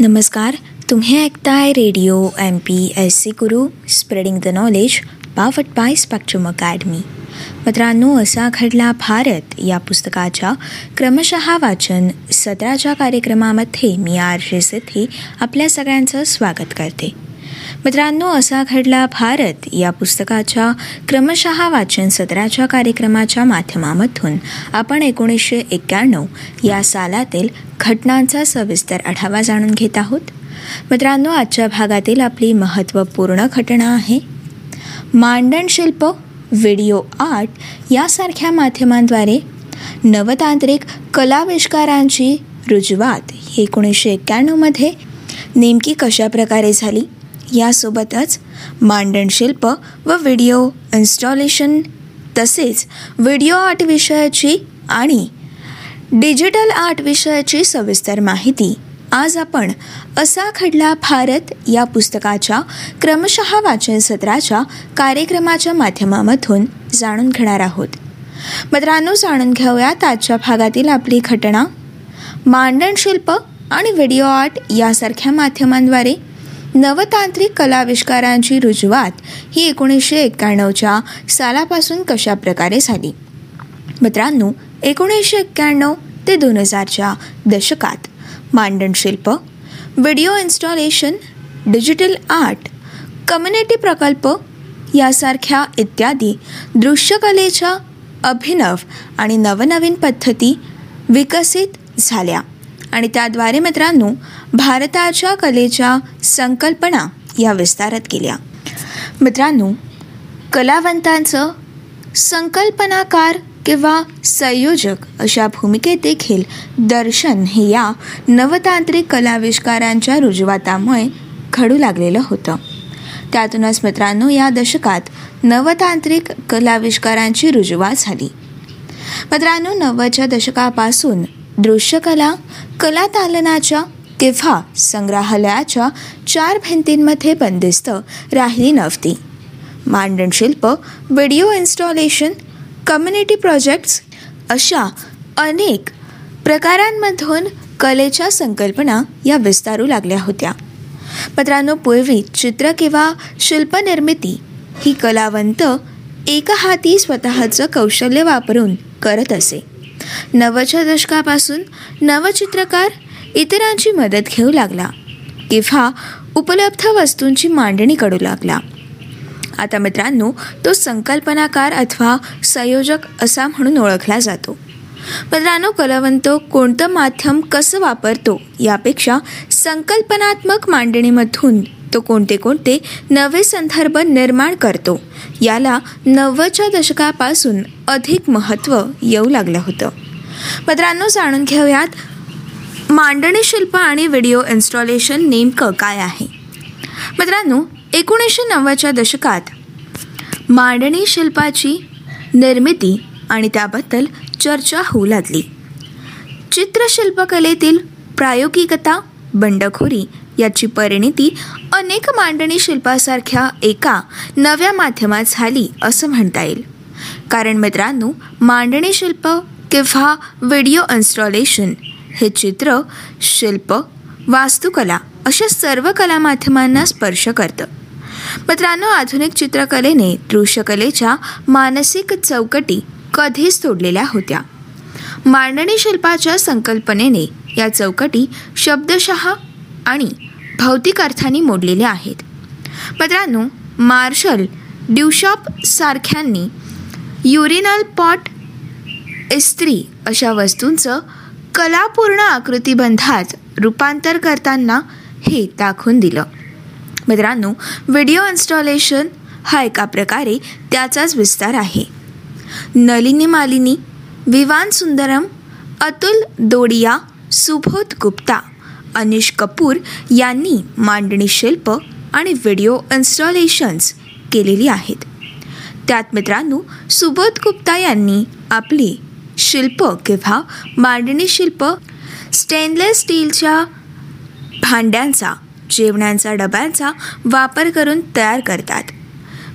नमस्कार तुम्ही ऐकताय radio M P S C guru spreading the knowledge बावट by spectrum academy मित्रांनो असा घडला भारत या पुस्तकाच्या क्रमशः वाचन सत्राच्या कार्यक्रमामध्ये मी आर जे सिद्धी आपल्या सगळ्यांचं स्वागत करते. मित्रांनो असा घडला भारत या पुस्तकाच्या क्रमशः वाचन सत्राच्या कार्यक्रमाच्या माध्यमामधून. आपण एकोणीसशे एक्क्याण्णव या सालातील घटनांचा सविस्तर आढावा जाणून घेत आहोत. मित्रांनो आजच्या भागातील आपली महत्त्वपूर्ण घटना आहे मांडण शिल्प व्हिडिओ आर्ट यासारख्या माध्यमांद्वारे नवतांत्रिक कलाविष्कारांची रुजवात. एकोणीसशे एक्क्याण्णवमध्ये नेमकी कशा प्रकारे झाली? यासोबतच मांडण शिल्प व व्हिडिओ इन्स्टॉलेशन तसेच व्हिडिओ आर्ट विषयाची आणि डिजिटल आर्ट विषयाची सविस्तर माहिती. आज आपण असा खडला भारत या पुस्तकाच्या क्रमशः वाचन सत्राच्या कार्यक्रमाच्या माध्यमामधून जाणून घेणार आहोत. मित्रांनो जाणून घेऊयात आजच्या भागातील आपली घटना. मांडण शिल्प आणि व्हिडिओ आर्ट यासारख्या माध्यमांद्वारे नवतांत्रिक कलाविष्कारांची रुजवात ही एकोणीसशे एक्क्याण्णवच्या सालापासून कशा प्रकारे झाली? मित्रांनो एकोणीसशे एक्क्याण्णव ते दोन हजारच्या दशकात मांडणशिल्प video installation digital art community प्रकल्प यासारख्या इत्यादी दृश्यकलेच्या अभिनव आणि नवनवीन पद्धती विकसित झाल्या. आणि त्याद्वारे मित्रांनो भारताच्या कलेच्या संकल्पना या विस्तारत केल्या. मित्रांनो कलावंतांचं संकल्पनाकार किंवा संयोजक अशा भूमिकेत देखील दर्शन हे या नवतांत्रिक कलाविष्कारांच्या रुजवातामुळे घडू लागलेलं होतं. त्यातूनच मित्रांनो या दशकात नवतांत्रिक कलाविष्कारांची रुजवात झाली. मित्रांनो नव्वदच्या दशकापासून दृश्यकला कलातालनाच्या किंवा संग्रहालयाच्या चार भिंतींमध्ये बंदिस्त राहिली नव्हती. मांडण शिल्प व्हिडिओ इन्स्टॉलेशन कम्युनिटी प्रोजेक्ट्स अशा अनेक प्रकारांमधून कलेच्या संकल्पना या विस्तारू लागल्या होत्या. मित्रांनो पूर्वी चित्र किंवा शिल्पनिर्मिती ही कलावंत एका हाती स्वतःचं कौशल्य वापरून करत असे. नवच्या दशकापासून नवचित्रकार इतरांची मदत घेऊ लागला. किंवा उपलब्ध वस्तूंची मांडणी करू लागला. आता मित्रांनो तो संकल्पनाकार अथवा संयोजक असा म्हणून ओळखला जातो. मित्रांनो कलावंत कोणतं माध्यम कसं वापरतो यापेक्षा संकल्पनात्मक मांडणीमधून तो कोणते कोणते नवे संदर्भ निर्माण करतो याला नव्वदच्या दशकापासून अधिक महत्त्व येऊ लागलं होतं. मित्रांनो जाणून घेऊयात मांडणी शिल्प आणि व्हिडिओ इन्स्टॉलेशन नेमकं काय आहे? मित्रांनो एकोणीसशे नव्वदच्या दशकात मांडणी शिल्पाची निर्मिती आणि त्याबद्दल चर्चा होऊ लागली. चित्रशिल्पकलेतील प्रायोगिकता बंडखोरी याची परिणिती अनेक मांडणी शिल्पासारख्या एका नव्या माध्यमात झाली असं म्हणता येईल. कारण मित्रांनो मांडणी शिल्प किंवा व्हिडिओ इन्स्टॉलेशन हे चित्र शिल्प वास्तुकला अशा सर्व कला माध्यमांना स्पर्श करतं. मित्रांनो आधुनिक चित्रकलेने दृश्यकलेच्या मानसिक चौकटी कधीच तोडलेल्या होत्या. मांडणी शिल्पाच्या संकल्पनेने या चौकटी शब्दशः आणि भौतिक अर्थाने मोडलेल्या आहेत. मित्रांनो मार्शल ड्युशॉप सारख्यांनी युरिनल पॉट इस्त्री अशा वस्तूंचं कलापूर्ण आकृतीबंधात रूपांतर करताना हे दाखवून दिलं. मित्रांनो व्हिडिओ इन्स्टॉलेशन हा एका प्रकारे त्याचाच विस्तार आहे. नलिनी मालिनी विवान सुंदरम अतुल दोडिया सुबोध गुप्ता अनिश कपूर यांनी मांडणी शिल्प आणि व्हिडिओ इन्स्टॉलेशन्स केलेली आहेत. त्यात मित्रांनो सुबोध गुप्ता यांनी आपली शिल्प किंवा मांडणी शिल्प स्टेनलेस स्टीलच्या भांड्यांचा जेवणांचा डब्यांचा वापर करून तयार करतात.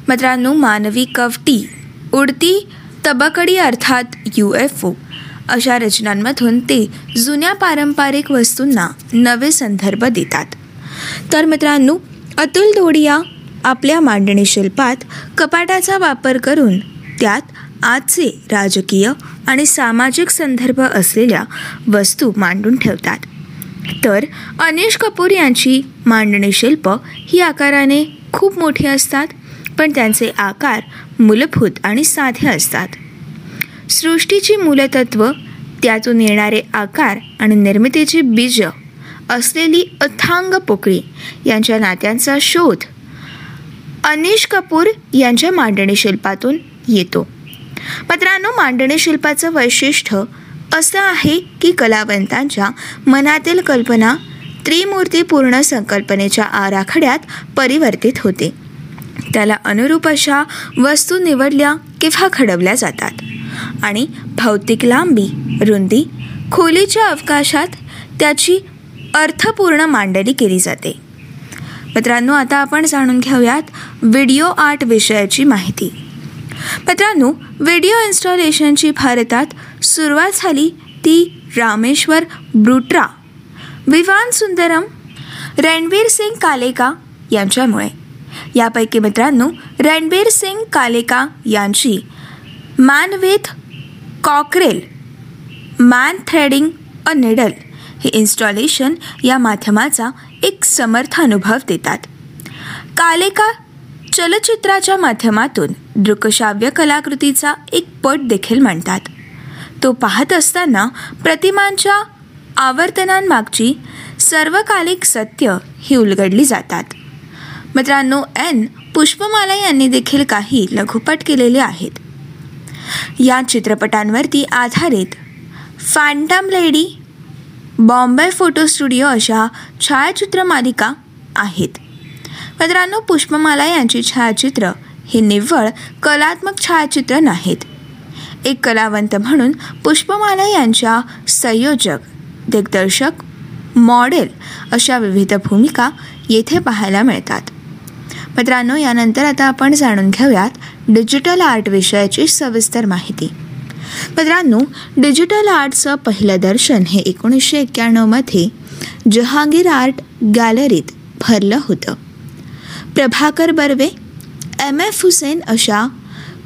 मित्रांनो मानवी कवटी उडती तबकडी अर्थात यू एफ ओ. अशा रचनांमधून ते जुन्या पारंपरिक वस्तूंना नवे संदर्भ देतात. तर मित्रांनो अतुल दोडिया आपल्या मांडणी शिल्पात कपाटाचा वापर करून त्यात आजचे राजकीय आणि सामाजिक संदर्भ असलेल्या वस्तू मांडून ठेवतात. तर अनिश कपूर यांची मांडणी शिल्प ही आकाराने खूप मोठी असतात पण त्यांचे आकार मूलभूत आणि साधे असतात. सृष्टीची मूलतत्व त्यातून येणारे आकार आणि निर्मितीची बीज असलेली अथांग पोकळी यांच्या नात्यांचा शोध अनिश कपूर यांच्या मांडणी शिल्पातून येतो. मित्रांनो मांडणी शिल्पाचं वैशिष्ट्य असं आहे की कलावंतांच्या मनातील कल्पना त्रिमूर्तीपूर्ण संकल्पनेच्या आराखड्यात परिवर्तित होते. त्याला अनुरूप अशा वस्तू निवडल्या किंवा खडवल्या जातात. आणि भौतिक लांबी रुंदी खोलीच्या अवकाशात त्याची अर्थपूर्ण मांडणी केली जाते. मित्रांनो आता आपण जाणून घेऊयात व्हिडिओ आर्ट विषयाची माहिती. मित्रांनो व्हिडिओ इन्स्टॉलेशनची भारतात सुरुवात झाली ती रामेश्वर ब्रुट्रा. विवान सुंदरम रणवीर सिंग कालेका यांच्यामुळे. यापैकी मित्रांनो रणबीर सिंग कालेका यांची man with cockerel man threading a needle हे इन्स्टॉलेशन या माध्यमाचा एक समर्थ अनुभव देतात. कालेका चलचित्राच्या माध्यमातून दृकश्राव्य कलाकृतीचा एक पट देखील मांडतात. तो पाहत असताना प्रतिमांच्या आवर्तनांमागची सर्वकालिक सत्य ही उलगडली जातात. मित्रांनो एन पुष्पमाला यांनी देखील काही लघुपट केलेले आहेत. या चित्रपटांवरती आधारित phantom lady Bombay photo studio अशा छायाचित्र मालिका आहेत. मित्रांनो पुष्पमाला यांची छायाचित्र ही निव्वळ कलात्मक छायाचित्र नाहीत. एक कलावंत म्हणून पुष्पमाला यांच्या संयोजक दिग्दर्शक मॉडेल अशा विविध भूमिका येथे पाहायला मिळतात. मित्रांनो यानंतर आता आपण जाणून घेऊयात डिजिटल आर्ट विषयाची सविस्तर माहिती. मित्रांनो डिजिटल आर्टचं पहिलं दर्शन हे एकोणीसशे एक्क्याण्णवमध्ये जहांगीर आर्ट गॅलरीत भरलं होतं. प्रभाकर बर्वे एम एफ हुसेन अशा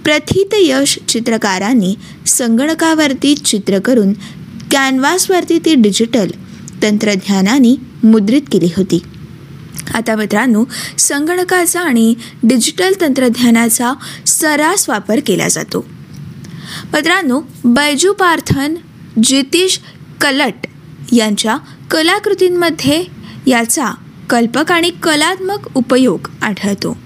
प्रथितयश चित्रकारांनी संगणकावरती चित्र करून कॅनव्हासवरती ती डिजिटल तंत्रज्ञानाने मुद्रित केली होती. आता मित्रांनो संगणकाचा आणि डिजिटल तंत्रज्ञानाचा सरास वापर केला जातो. मित्रांनो बैजू पार्थन जितीश कलट यांच्या कलाकृतींमध्ये याचा कल्पक आणि कलात्मक उपयोग आढळतो.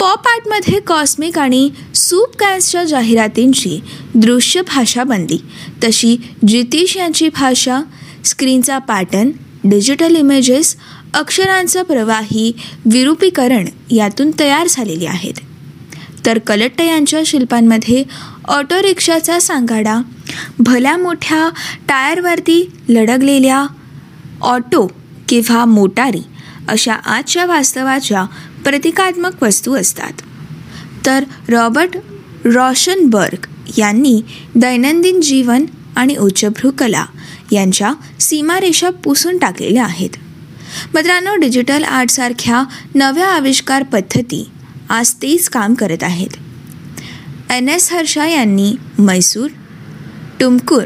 पॉप आर्टमध्ये कॉस्मिक आणि सूप कॅन्सच्या जाहिरातींची दृश्य भाषा बनली. तशी जितीश यांची भाषा स्क्रीनचा पॅटर्न डिजिटल इमेजेस अक्षरांचं प्रवाही विरूपीकरण यातून तयार झालेली आहेत. तर कलट्ट यांच्या शिल्पांमध्ये ऑटो रिक्षाचा सांगाडा भल्या मोठ्या टायरवरती लडगलेल्या ऑटो किंवा मोटारी अशा आजच्या वास्तवाच्या प्रतिकात्मक वस्तू असतात. तर रॉबर्ट रॉशनबर्ग यांनी दैनंदिन जीवन आणि उच्चभ्रू कला यांच्या सीमारेषा पुसून टाकलेल्या आहेत. मित्रांनो डिजिटल आर्टसारख्या नव्या आविष्कार पद्धती आज तेच काम करत आहेत. एन एस हर्षा यांनी मैसूर टुमकूर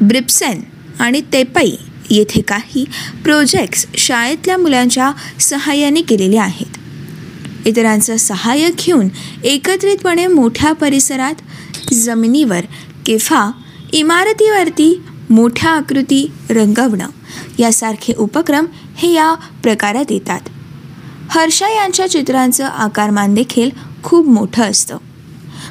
ब्रिप्सेन आणि तेपई येथे काही प्रोजेक्ट्स शाळेतल्या मुलांच्या सहाय्याने केलेले आहेत. इतरांचं सहाय्य घेऊन एकत्रितपणे मोठ्या परिसरात जमिनीवर किंवा इमारतीवरती मोठ्या आकृती रंगवणं यासारखे उपक्रम हे या प्रकारात येतात. हर्षा यांच्या चित्रांचं आकारमान देखील खूप मोठं असतं.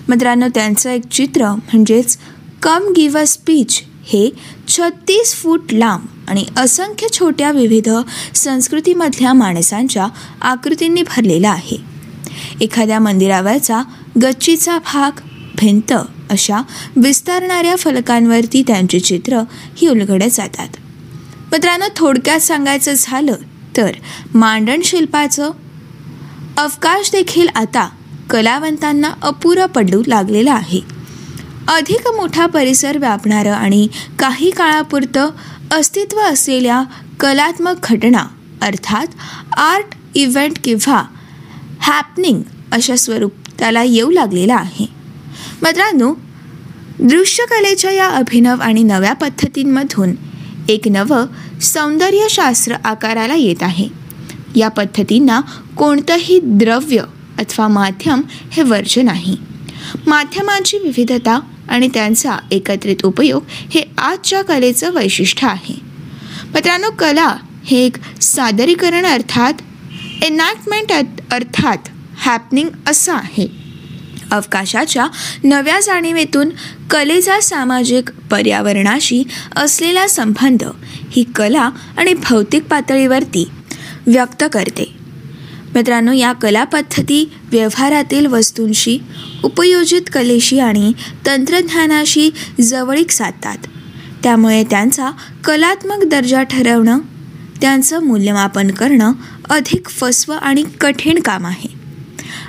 मित्रांनो त्यांचं एक चित्र म्हणजेच कम गिव्ह अ स्पीच हे छत्तीस फूट लांब आणि असंख्य छोट्या विविध संस्कृतीमधल्या माणसांच्या आकृतींनी भरलेला आहे. एखाद्या मंदिरावरचा गच्चीचा भाग भिंत अशा विस्तारणाऱ्या फलकांवरती त्यांची चित्र ही उलगडत जातात. मित्रांनो थोडक्यात सांगायचं झालं तर मांडण शिल्पाचं अवकाश देखील आता कलावंतांना अपुरा पडू लागलेला आहे. अधिक मोठा परिसर व्यापणारं आणि काही काळापुरतं अस्तित्व असलेल्या कलात्मक घटना अर्थात आर्ट इव्हेंट किंवा हॅपनिंग अशा स्वरूप त्याला येऊ लागलेला आहे. मित्रांनो दृश्यकलेच्या या अभिनव आणि नव्या पद्धतींमधून एक नवं सौंदर्यशास्त्र आकाराला येत आहे. या पद्धतींना कोणतंही द्रव्य अथवा माध्यम हे वर्ज नाही. माध्यमांची विविधता आणि त्यांचा एकत्रित उपयोग हे आजच्या कलेचं वैशिष्ट्य आहे. मित्रांनो कला हे एक सादरीकरण अर्थात एनॅक्टमेंट अर्थात हॅपनिंग असं आहे. अवकाशाच्या नव्या जाणीवेतून कलेचा सामाजिक पर्यावरणाशी असलेला संबंध ही कला आणि भौतिक पातळीवरती व्यक्त करते. मित्रांनो या कला पद्धती व्यवहारातील वस्तूंशी उपयोजित कलेशी आणि तंत्रज्ञानाशी जवळीक साधतात. त्यामुळे त्यांचा कलात्मक दर्जा ठरवणं त्यांचं मूल्यमापन करणं अधिक फसवं आणि कठीण काम आहे.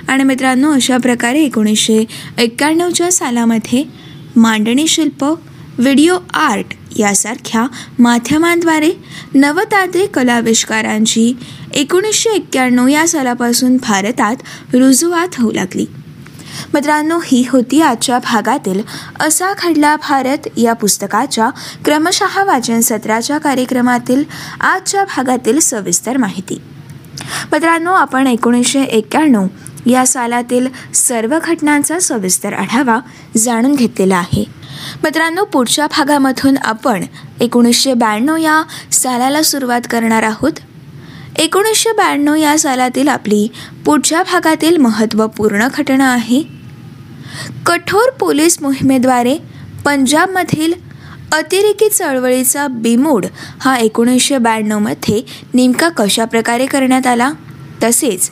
आणि मित्रांनो अशा प्रकारे एकोणीसशे एक्क्याण्णवच्या सालामध्ये मांडणी शिल्प व्हिडिओ आर्ट यासारख्या माध्यमांद्वारे नवतांत्रिक कलाविष्कारांची एकोणीसशे एक्क्याण्णव या सालापासून भारतात रुजुवात होऊ लागली. मित्रांनो ही होती आजच्या भागातील असा खडला भारत या पुस्तकाच्या क्रमशः वाचन सत्राच्या कार्यक्रमातील आजच्या भागातील सविस्तर माहिती. मित्रांनो आपण एकोणीसशे एक्क्याण्णव या सालातील सर्व घटनांचा सविस्तर आढावा जाणून घेतलेला आहे. मित्रांनो पुढच्या भागामधून आपण एकोणीसशे ब्याण्णव या सालाला सुरुवात करणार आहोत. एकोणीसशे ब्याण्णव या सालातील आपली पुढच्या भागातील महत्त्वपूर्ण घटना आहे. कठोर पोलीस मोहिमेद्वारे पंजाबमधील अतिरेकी चळवळीचा बिमोड हा एकोणीसशे ब्याण्णवमध्ये नेमका कशा प्रकारे करण्यात आला? तसेच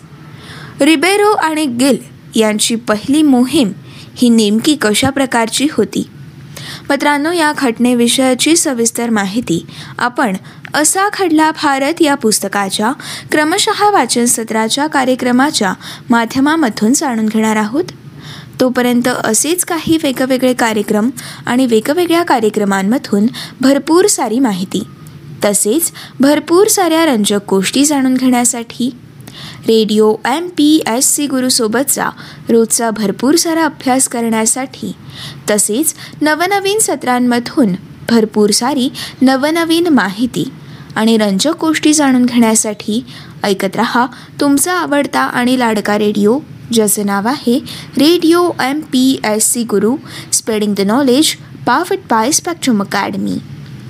रिबेरो आणि गिल यांची पहिली मोहीम ही नेमकी कशा प्रकारची होती? मित्रांनो या घटनेविषयाची सविस्तर माहिती आपण असा खडला भारत या पुस्तकाच्या क्रमशः वाचन सत्राच्या कार्यक्रमाच्या माध्यमामधून जाणून घेणार आहोत. तोपर्यंत असेच काही वेगवेगळे कार्यक्रम आणि वेगवेगळ्या कार्यक्रमांमधून भरपूर सारी माहिती. तसेच भरपूर साऱ्या रंजक गोष्टी जाणून घेण्यासाठी radio M P S C गुरुसोबतचा रोजचा भरपूर सारा अभ्यास करण्यासाठी तसेच नवनवीन सत्रांमधून भरपूर सारी नवनवीन माहिती आणि रंजक गोष्टी जाणून घेण्यासाठी ऐकत रहा तुमचा आवडता आणि लाडका रेडिओ ज्याचं नाव आहे radio M P S C Guru spreading the knowledge powered by spectrum academy.